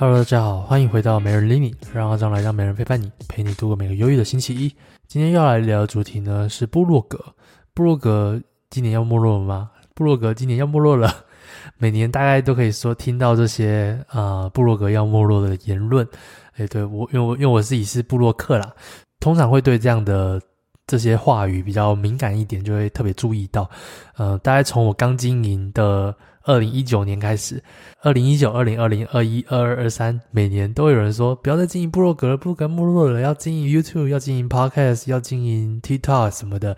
Hello，大家好，欢迎回到媒人理你，让阿张来让媒人陪伴你，陪你度过每个忧郁的星期一。今天要来聊的主题呢是部落格。部落格今年要没落了吗？部落格今年要没落了。每年大概都可以说听到这些啊、呃，部落格要没落的言论。诶，对我，因为我因为我自己是部落客啦，通常会对这样的这些话语比较敏感一点，就会特别注意到。呃，大概从我刚经营的。二零一九年开始，二零一九、二零二零、二一、二二、二三，每年都有人说不要再经营部落格了，部落格没落了，要经营 YouTube，要经营 Podcast，要经营 TikTok 什么的。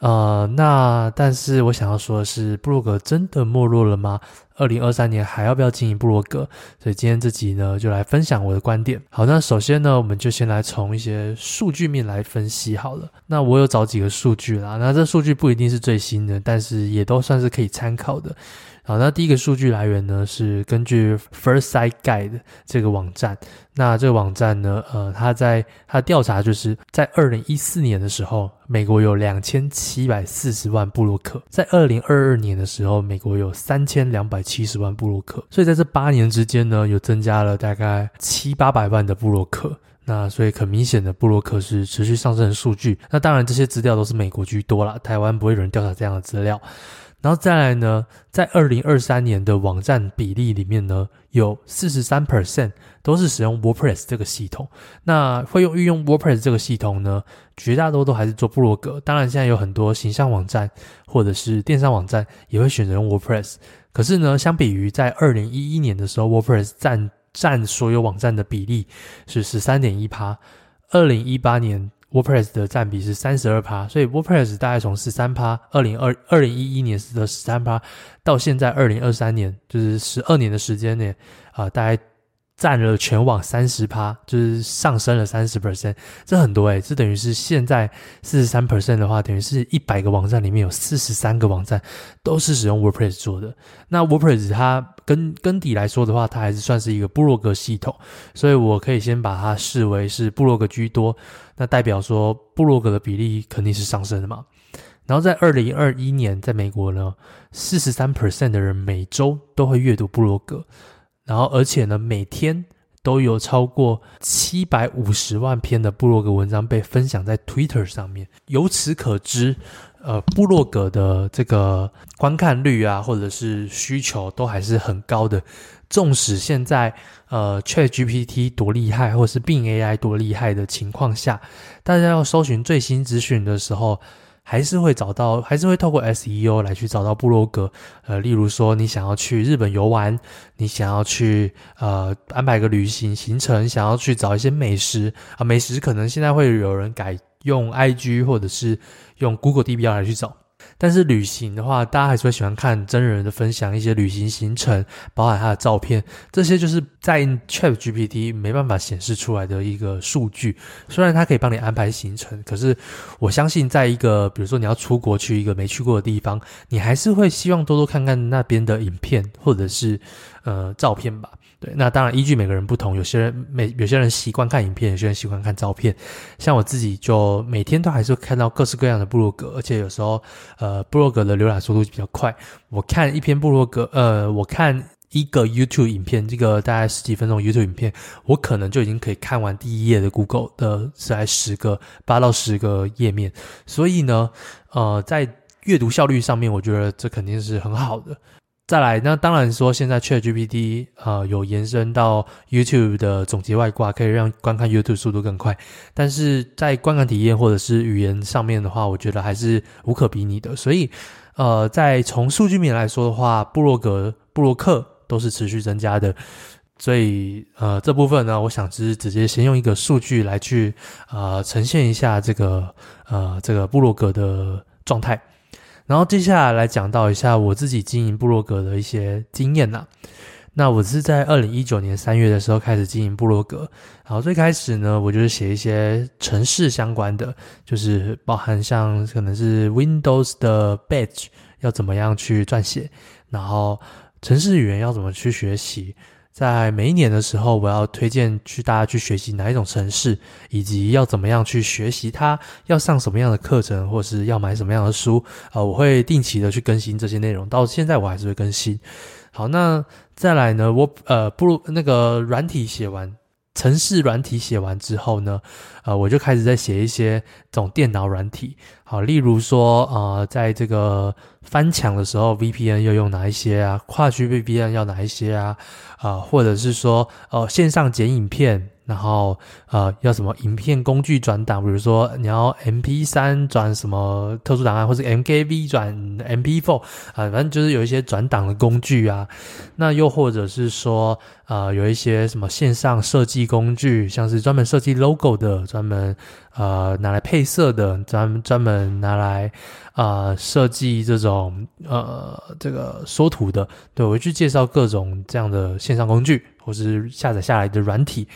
呃，那但是我想要说的是，部落格真的没落了吗？二零二三年还要不要经营部落格？所以今天这集呢，就来分享我的观点。好，那首先呢，我们就先来从一些数据面来分析好了。那我有找几个数据啦，那这数据不一定是最新的，但是也都算是可以参考的。好，那第一个数据来源呢，是根据 First Site Guide 这个网站。那这个网站呢，呃，它在它调查就是在二零一四年的时候，美国有两千七百四十万部落客；在二零二二年的时候，美国有三千两百七十万部落客。所以在这八年之间呢，有增加了大概七八百万的部落客。那所以很明显的，部落客是持续上升的数据。那当然，这些资料都是美国居多啦，台湾不会有人调查这样的资料。然后再来呢，在二零二三年的网站比例里面呢，有四十三 percent 都是使用 WordPress 这个系统。那会用运用 WordPress 这个系统呢，绝大多数都还是做部落格。当然，现在有很多形象网站或者是电商网站也会选择用 WordPress。可是呢，相比于在二零一一年的时候，WordPress 占占所有网站的比例是十三点一趴，二零一八年。WordPress 的占比是三十二趴，所以 WordPress 大概从十三趴，二零二二零一一年的十三趴，到现在二零二三年，就是十二年的时间内，啊、大概占了全网三十趴，就是上升了三十 percent，这很多诶、这等于是现在四十三 percent 的话，等于是一百个网站里面有四十三个网站都是使用 WordPress 做的。那 WordPress 它根根底来说的话，它还是算是一个部落格系统，所以我可以先把它视为是部落格居多。那代表说，部落格的比例肯定是上升的嘛。然后在二零二一年，在美国呢，四十三 percent 的人每周都会阅读部落格，然后而且呢，每天都有超过七百五十万篇的部落格文章被分享在 Twitter 上面。由此可知，呃，部落格的这个观看率啊，或者是需求都还是很高的。纵使现在呃 ChatGPT 多厉害，或是 Bing AI 多厉害的情况下，大家要搜寻最新资讯的时候，还是会找到，还是会透过 SEO 来去找到部落格。呃，例如说你想要去日本游玩，你想要去呃安排个旅行行程，想要去找一些美食啊，美食可能现在会有人改用 IG 或者是用 Google DBR 来去找。但是旅行的话，大家还是会喜欢看真人的分享，一些旅行行程，包含他的照片，这些就是在 ChatGPT 没办法显示出来的一个数据。虽然它可以帮你安排行程，可是我相信，在一个比如说你要出国去一个没去过的地方，你还是会希望多多看看那边的影片或者是呃照片吧。对，那当然依据每个人不同，有些人每有些人习惯看影片，有些人喜欢看照片。像我自己就每天都还是会看到各式各样的部落格，而且有时候呃部落格的浏览速度比较快。我看一篇部落格，呃，我看一个 YouTube 影片，这个大概十几分钟 YouTube 影片，我可能就已经可以看完第一页的 Google 的在十个八到十个页面。所以呢，呃，在阅读效率上面，我觉得这肯定是很好的。再来，那当然说，现在 ChatGPT 呃有延伸到 YouTube 的总结外挂，可以让观看 YouTube 速度更快。但是在观看体验或者是语言上面的话，我觉得还是无可比拟的。所以，呃，在从数据面来说的话，布洛格、布洛克都是持续增加的。所以，呃，这部分呢，我想是直接先用一个数据来去呃呈现一下这个呃这个布洛格的状态。然后接下来来讲到一下我自己经营部落格的一些经验呐。那我是在二零一九年三月的时候开始经营部落格。然后最开始呢，我就是写一些城市相关的，就是包含像可能是 Windows 的 Batch 要怎么样去撰写，然后城市语言要怎么去学习。在每一年的时候，我要推荐去大家去学习哪一种城市，以及要怎么样去学习它，要上什么样的课程，或是要买什么样的书啊，我会定期的去更新这些内容。到现在我还是会更新。好，那再来呢，我呃，不如那个软体写完。城市软体写完之后呢，呃，我就开始在写一些这种电脑软体，好，例如说，呃，在这个翻墙的时候，VPN 要用哪一些啊？跨区 VPN 要哪一些啊？啊、或者是说，呃，线上剪影片。然后呃，要什么影片工具转档，比如说你要 MP3 转什么特殊档案，或是 MKV 转 MP4 啊，反正就是有一些转档的工具啊。那又或者是说，呃，有一些什么线上设计工具，像是专门设计 logo 的，专门呃拿来配色的，专专门拿来呃设计这种呃这个缩图的。对，我会去介绍各种这样的线上工具，或是下载下来的软体。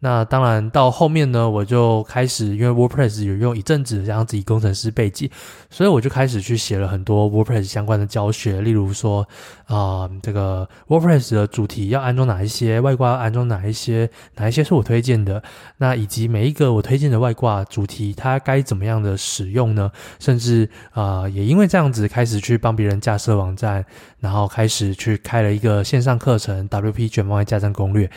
那当然，到后面呢，我就开始因为 WordPress 有用一阵子，这样子以工程师背景，所以我就开始去写了很多 WordPress 相关的教学，例如说，啊、这个 WordPress 的主题要安装哪一些，外挂安装哪一些，哪一些是我推荐的，那以及每一个我推荐的外挂主题，它该怎么样的使用呢？甚至啊、也因为这样子开始去帮别人架设网站，然后开始去开了一个线上课程 WP 全方位架站攻略，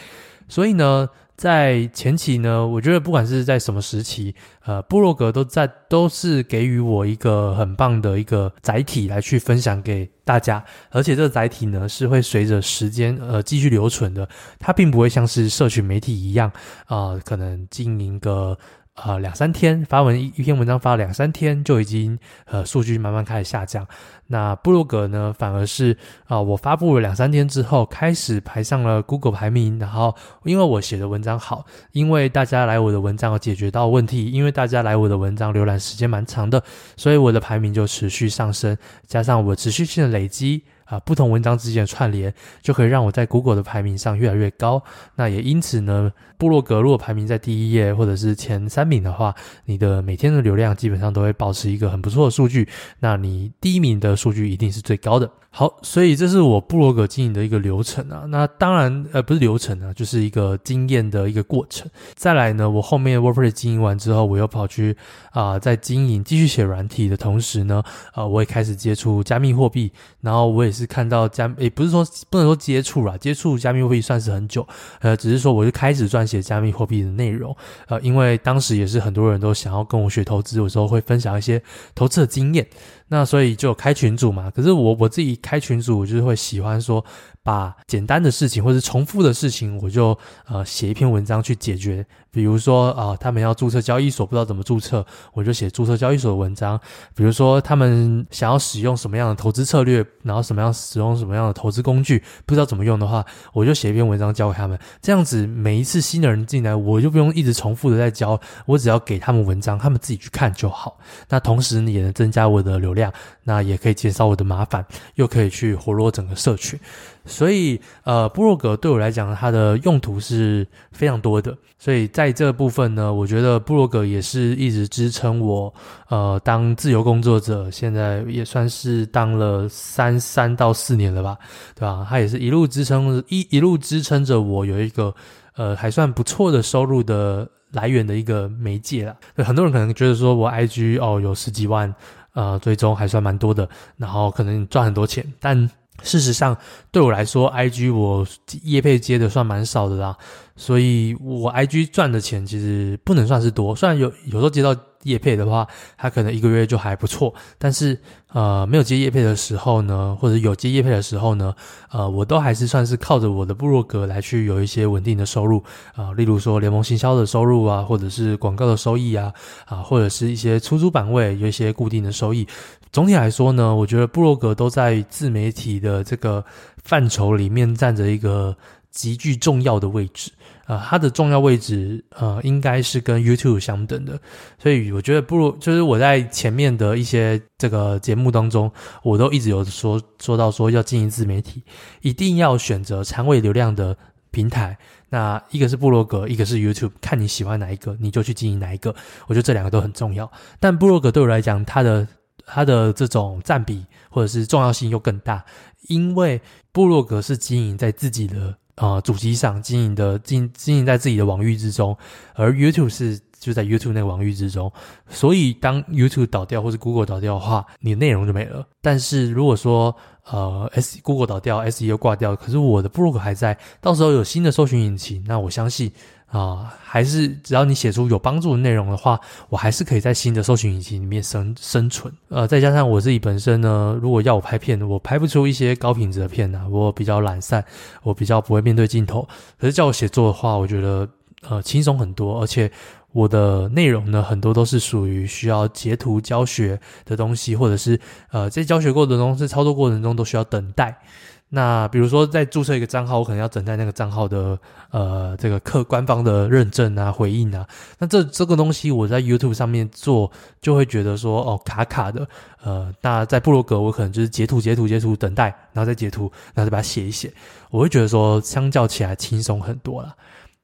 所以呢。在前期呢，我觉得不管是在什么时期，呃，布洛格都在都是给予我一个很棒的一个载体来去分享给大家，而且这个载体呢是会随着时间呃继续留存的，它并不会像是社群媒体一样啊、呃，可能经营个。呃，两三天发文一篇文章发了两三天就已经呃数据慢慢开始下降。那部落格呢，反而是啊、我发布了两三天之后开始排上了 Google 排名。然后因为我写的文章好，因为大家来我的文章有解决到问题，因为大家来我的文章浏览时间蛮长的，所以我的排名就持续上升。加上我持续性的累积。啊，不同文章之间的串联就可以让我在 Google 的排名上越来越高。那也因此呢，部落格如果排名在第一页或者是前三名的话，你的每天的流量基本上都会保持一个很不错的数据。那你第一名的数据一定是最高的。好，所以这是我部落格经营的一个流程啊。那当然，呃，不是流程啊，就是一个经验的一个过程。再来呢，我后面 WordPress 经营完之后，我又跑去啊、在经营继续写软体的同时呢，啊、呃，我也开始接触加密货币。然后我也是看到加，也不是说不能说接触啦，接触加密货币算是很久，呃，只是说我就开始撰写加密货币的内容。呃，因为当时也是很多人都想要跟我学投资，有时候会分享一些投资的经验。那所以就开群主嘛，可是我我自己开群主，我就是会喜欢说，把简单的事情或是重复的事情，我就呃写一篇文章去解决。比如说啊、他们要注册交易所，不知道怎么注册，我就写注册交易所的文章。比如说他们想要使用什么样的投资策略，然后什么样使用什么样的投资工具，不知道怎么用的话，我就写一篇文章教给他们。这样子每一次新的人进来，我就不用一直重复的在教，我只要给他们文章，他们自己去看就好。那同时你也能增加我的流量，那也可以减少我的麻烦，又可以去活络整个社群。所以，呃，部落格对我来讲，它的用途是非常多的。所以在这部分呢，我觉得部落格也是一直支撑我，呃，当自由工作者，现在也算是当了三三到四年了吧，对吧？它也是一路支撑一一路支撑着我有一个，呃，还算不错的收入的来源的一个媒介啦。很多人可能觉得说我 IG 哦有十几万，呃，最终还算蛮多的，然后可能赚很多钱，但。事实上，对我来说，IG 我业配接的算蛮少的啦，所以我 IG 赚的钱其实不能算是多。虽然有有时候接到业配的话，他可能一个月就还不错，但是呃没有接业配的时候呢，或者有接业配的时候呢，呃我都还是算是靠着我的部落格来去有一些稳定的收入啊、例如说联盟行销的收入啊，或者是广告的收益啊，啊或者是一些出租版位有一些固定的收益。总体来说呢，我觉得部落格都在自媒体的这个范畴里面占着一个极具重要的位置、呃，它的重要位置呃应该是跟 YouTube 相等的，所以我觉得不如就是我在前面的一些这个节目当中，我都一直有说说到说要经营自媒体，一定要选择长尾流量的平台，那一个是部落格，一个是 YouTube，看你喜欢哪一个，你就去经营哪一个，我觉得这两个都很重要，但部落格对我来讲，它的它的这种占比或者是重要性又更大，因为部落格是经营在自己的、呃、主机上经营的经经营在自己的网域之中，而 YouTube 是就在 YouTube 那个网域之中。所以当 YouTube 倒掉或是 Google 倒掉的话，你的内容就没了。但是如果说呃 S Google 倒掉，SEO 挂掉，可是我的部落格还在，到时候有新的搜寻引擎，那我相信。啊、呃，还是只要你写出有帮助的内容的话，我还是可以在新的搜寻引擎里面生生存。呃，再加上我自己本身呢，如果要我拍片，我拍不出一些高品质的片呐、我比较懒散，我比较不会面对镜头。可是叫我写作的话，我觉得呃轻松很多，而且我的内容呢，很多都是属于需要截图教学的东西，或者是呃在教学过程中，在操作过程中都需要等待。那比如说，在注册一个账号，我可能要等待那个账号的呃这个客官方的认证啊、回应啊。那这这个东西我在 YouTube 上面做，就会觉得说哦卡卡的。呃，那在部落格我可能就是截图、截图、截图，等待，然后再截图，然后再把它写一写。我会觉得说，相较起来轻松很多了。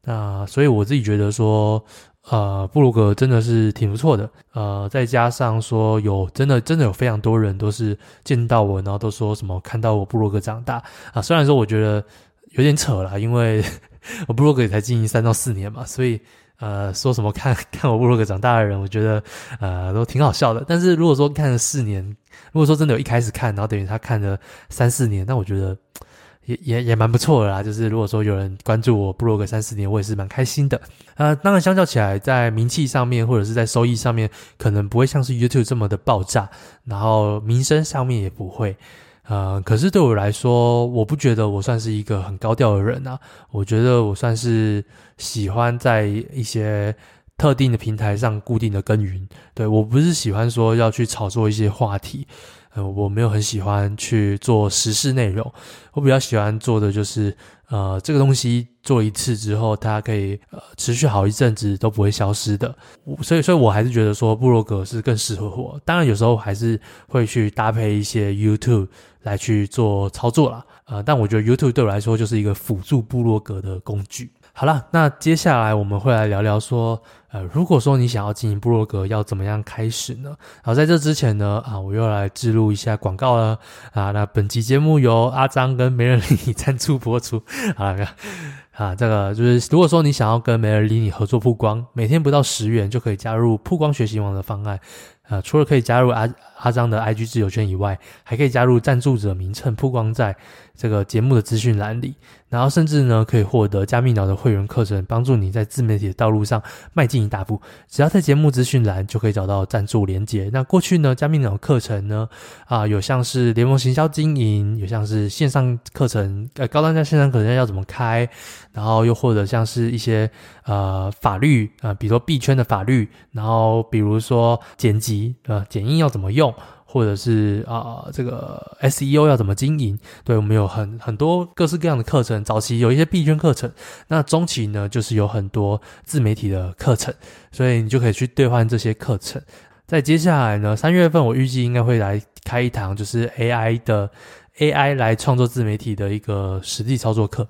那所以我自己觉得说。呃，布鲁格真的是挺不错的。呃，再加上说有真的真的有非常多人都是见到我，然后都说什么看到我布鲁格长大啊。虽然说我觉得有点扯啦，因为 我布鲁格也才经营三到四年嘛，所以呃说什么看 看我布鲁格长大的人，我觉得呃都挺好笑的。但是如果说看了四年，如果说真的有一开始看，然后等于他看了三四年，那我觉得。也也也蛮不错的啦，就是如果说有人关注我部落格三四年，我也是蛮开心的。呃，当然相较起来，在名气上面或者是在收益上面，可能不会像是 YouTube 这么的爆炸，然后名声上面也不会。呃，可是对我来说，我不觉得我算是一个很高调的人啊。我觉得我算是喜欢在一些特定的平台上固定的耕耘。对，我不是喜欢说要去炒作一些话题。我没有很喜欢去做时事内容，我比较喜欢做的就是，呃，这个东西做一次之后，它可以呃持续好一阵子都不会消失的，所以，所以我还是觉得说部落格是更适合我。当然，有时候还是会去搭配一些 YouTube 来去做操作啦，呃，但我觉得 YouTube 对我来说就是一个辅助部落格的工具。好了，那接下来我们会来聊聊说，呃，如果说你想要经营部落格，要怎么样开始呢？好，在这之前呢，啊，我又来置入一下广告了啊。那本期节目由阿张跟媒人理你赞助播出。好了，啊，这个就是如果说你想要跟媒人理你合作曝光，每天不到十元就可以加入曝光学习网的方案。啊，除了可以加入阿阿张的 IG 自由圈以外，还可以加入赞助者名称曝光在这个节目的资讯栏里，然后甚至呢可以获得加密脑的会员课程，帮助你在自媒体的道路上迈进一大步。只要在节目资讯栏就可以找到赞助连接。那过去呢，加密脑课程呢，啊有像是联盟行销经营，有像是线上课程，呃高单价线上课程要怎么开，然后又或者像是一些呃法律啊、呃，比如说币圈的法律，然后比如说剪辑。呃，剪映要怎么用，或者是啊、这个 SEO 要怎么经营？对，我们有很很多各式各样的课程。早期有一些币圈课程，那中期呢，就是有很多自媒体的课程，所以你就可以去兑换这些课程。在接下来呢，三月份我预计应该会来开一堂，就是 AI 的 AI 来创作自媒体的一个实际操作课。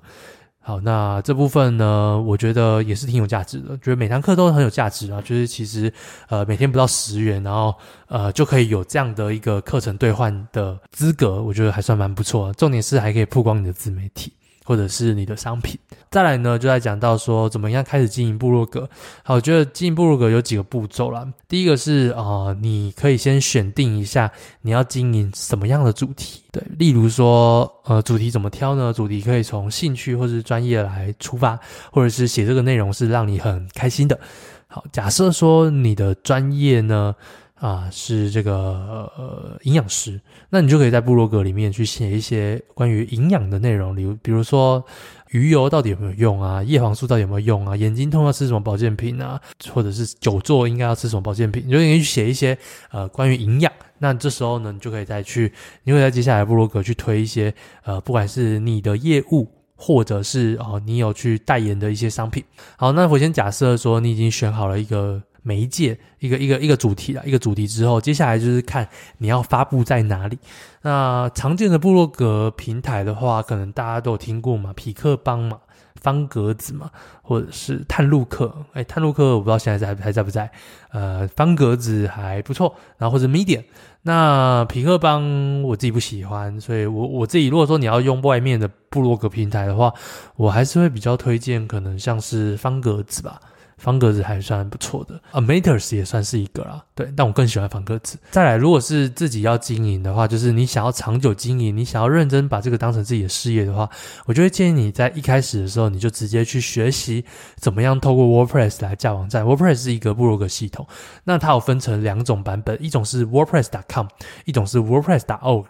好，那这部分呢，我觉得也是挺有价值的，觉得每堂课都很有价值啊。就是其实，呃，每天不到十元，然后呃就可以有这样的一个课程兑换的资格，我觉得还算蛮不错。重点是还可以曝光你的自媒体。或者是你的商品，再来呢，就在讲到说怎么样开始经营部落格。好，我觉得经营部落格有几个步骤啦。第一个是啊、呃，你可以先选定一下你要经营什么样的主题。对，例如说呃，主题怎么挑呢？主题可以从兴趣或是专业来出发，或者是写这个内容是让你很开心的。好，假设说你的专业呢。啊，是这个呃营养师，那你就可以在部落格里面去写一些关于营养的内容，比如比如说鱼油到底有没有用啊，叶黄素到底有没有用啊，眼睛痛要吃什么保健品啊，或者是久坐应该要吃什么保健品，你就可以去写一些呃关于营养。那这时候呢，你就可以再去，你会在接下来部落格去推一些呃，不管是你的业务，或者是哦你有去代言的一些商品。好，那我先假设说你已经选好了一个。媒介一个一个一个主题啦，一个主题之后，接下来就是看你要发布在哪里。那常见的部落格平台的话，可能大家都有听过嘛，匹克邦嘛，方格子嘛，或者是探路客。哎，探路客我不知道现在还还在不在。呃，方格子还不错，然后或者 Medium。那匹克邦我自己不喜欢，所以我我自己如果说你要用外面的部落格平台的话，我还是会比较推荐可能像是方格子吧。方格子还算不错的，Amateurs 也算是一个啦。对，但我更喜欢方格子。再来，如果是自己要经营的话，就是你想要长久经营，你想要认真把这个当成自己的事业的话，我就会建议你在一开始的时候，你就直接去学习怎么样透过 WordPress 来架网站。WordPress 是一个部落格系统，那它有分成两种版本，一种是 WordPress.com，一种是 WordPress.org。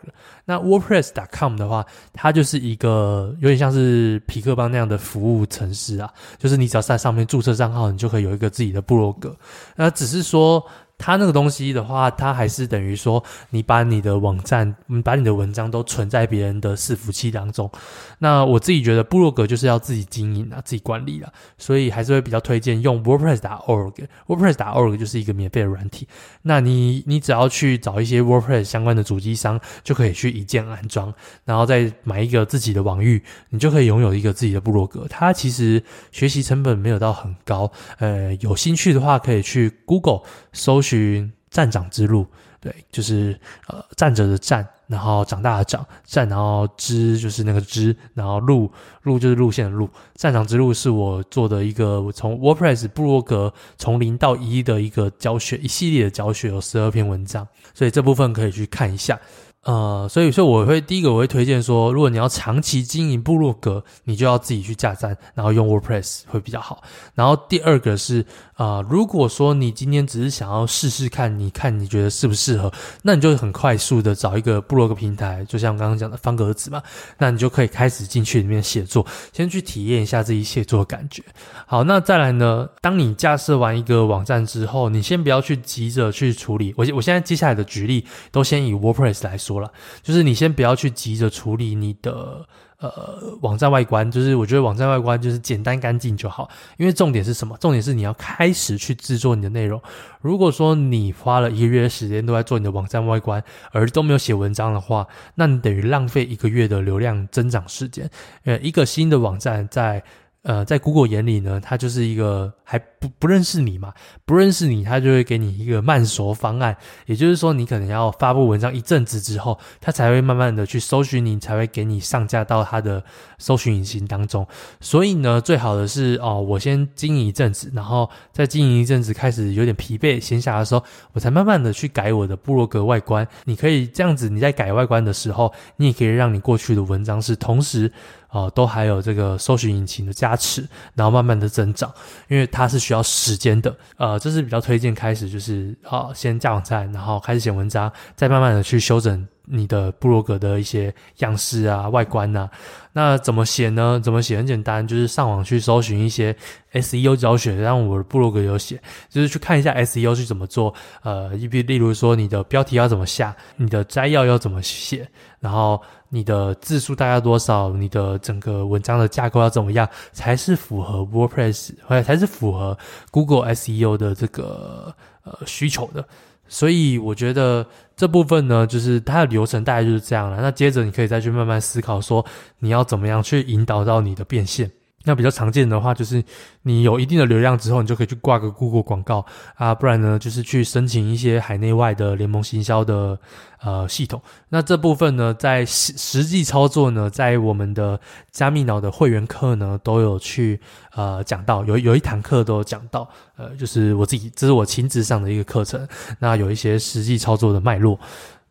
那 WordPress.com 的话，它就是一个有点像是皮克邦那样的服务程式啊，就是你只要在上面注册账号，就可以有一个自己的部落格。那只是说。它那个东西的话，它还是等于说，你把你的网站，你把你的文章都存在别人的伺服器当中。那我自己觉得部落格就是要自己经营啊，自己管理啊，所以还是会比较推荐用 WordPress.org。WordPress.org 就是一个免费的软体。那你你只要去找一些 WordPress 相关的主机商，就可以去一键安装，然后再买一个自己的网域，你就可以拥有一个自己的部落格。它其实学习成本没有到很高，呃，有兴趣的话可以去 Google 搜去站长之路，对，就是呃站着的站，然后长大的长，站，然后之就是那个之，然后路路就是路线的路。站长之路是我做的一个从 WordPress 布洛格从零到一的一个教学，一系列的教学有十二篇文章，所以这部分可以去看一下。呃，所以说我会第一个我会推荐说，如果你要长期经营部落格，你就要自己去架站，然后用 WordPress 会比较好。然后第二个是，啊、呃，如果说你今天只是想要试试看，你看你觉得适不适合，那你就很快速的找一个部落格平台，就像刚刚讲的方格子嘛，那你就可以开始进去里面写作，先去体验一下自己写作的感觉。好，那再来呢，当你架设完一个网站之后，你先不要去急着去处理。我我现在接下来的举例都先以 WordPress 来说。说了就是你先不要去急着处理你的呃网站外观，就是我觉得网站外观就是简单干净就好，因为重点是什么？重点是你要开始去制作你的内容。如果说你花了一个月的时间都在做你的网站外观，而都没有写文章的话，那你等于浪费一个月的流量增长时间。呃，一个新的网站在。呃，在 Google 眼里呢，它就是一个还不不认识你嘛，不认识你，它就会给你一个慢熟方案。也就是说，你可能要发布文章一阵子之后，它才会慢慢的去搜寻你，才会给你上架到它的搜寻引擎当中。所以呢，最好的是哦，我先经营一阵子，然后再经营一阵子，开始有点疲惫闲暇的时候，我才慢慢的去改我的部落格外观。你可以这样子，你在改外观的时候，你也可以让你过去的文章是同时。哦，都还有这个搜寻引擎的加持，然后慢慢的增长，因为它是需要时间的。呃，这是比较推荐开始就是啊，先架网站，然后开始写文章，再慢慢的去修整你的部落格的一些样式啊、外观呐。那怎么写呢？怎么写很简单，就是上网去搜寻一些 SEO 教学，让我的部落格有写，就是去看一下 SEO 是怎么做。呃，一比例如说你的标题要怎么下，你的摘要要怎么写，然后。你的字数大概多少？你的整个文章的架构要怎么样才是符合 WordPress，或者才是符合 Google SEO 的这个呃需求的？所以我觉得这部分呢，就是它的流程大概就是这样了。那接着你可以再去慢慢思考，说你要怎么样去引导到你的变现。那比较常见的话，就是你有一定的流量之后，你就可以去挂个 Google 广告啊，不然呢，就是去申请一些海内外的联盟行销的呃系统。那这部分呢，在实实际操作呢，在我们的加密脑的会员课呢，都有去呃讲到，有有一堂课都有讲到，呃，就是我自己这是我亲自上的一个课程，那有一些实际操作的脉络。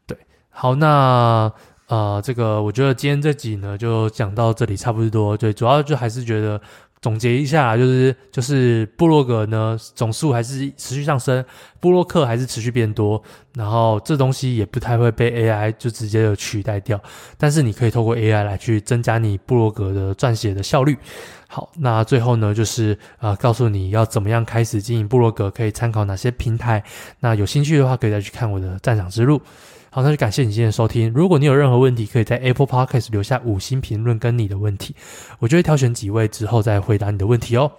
对，好，那。呃，这个我觉得今天这集呢就讲到这里差不多。对，主要就还是觉得总结一下，就是就是部落格呢总数还是持续上升，部落客还是持续变多，然后这东西也不太会被 AI 就直接的取代掉。但是你可以透过 AI 来去增加你部落格的撰写的效率。好，那最后呢就是呃告诉你要怎么样开始经营部落格，可以参考哪些平台。那有兴趣的话，可以再去看我的站长之路。好，那就感谢你今天的收听。如果你有任何问题，可以在 Apple Podcast 留下五星评论跟你的问题，我就会挑选几位之后再回答你的问题哦。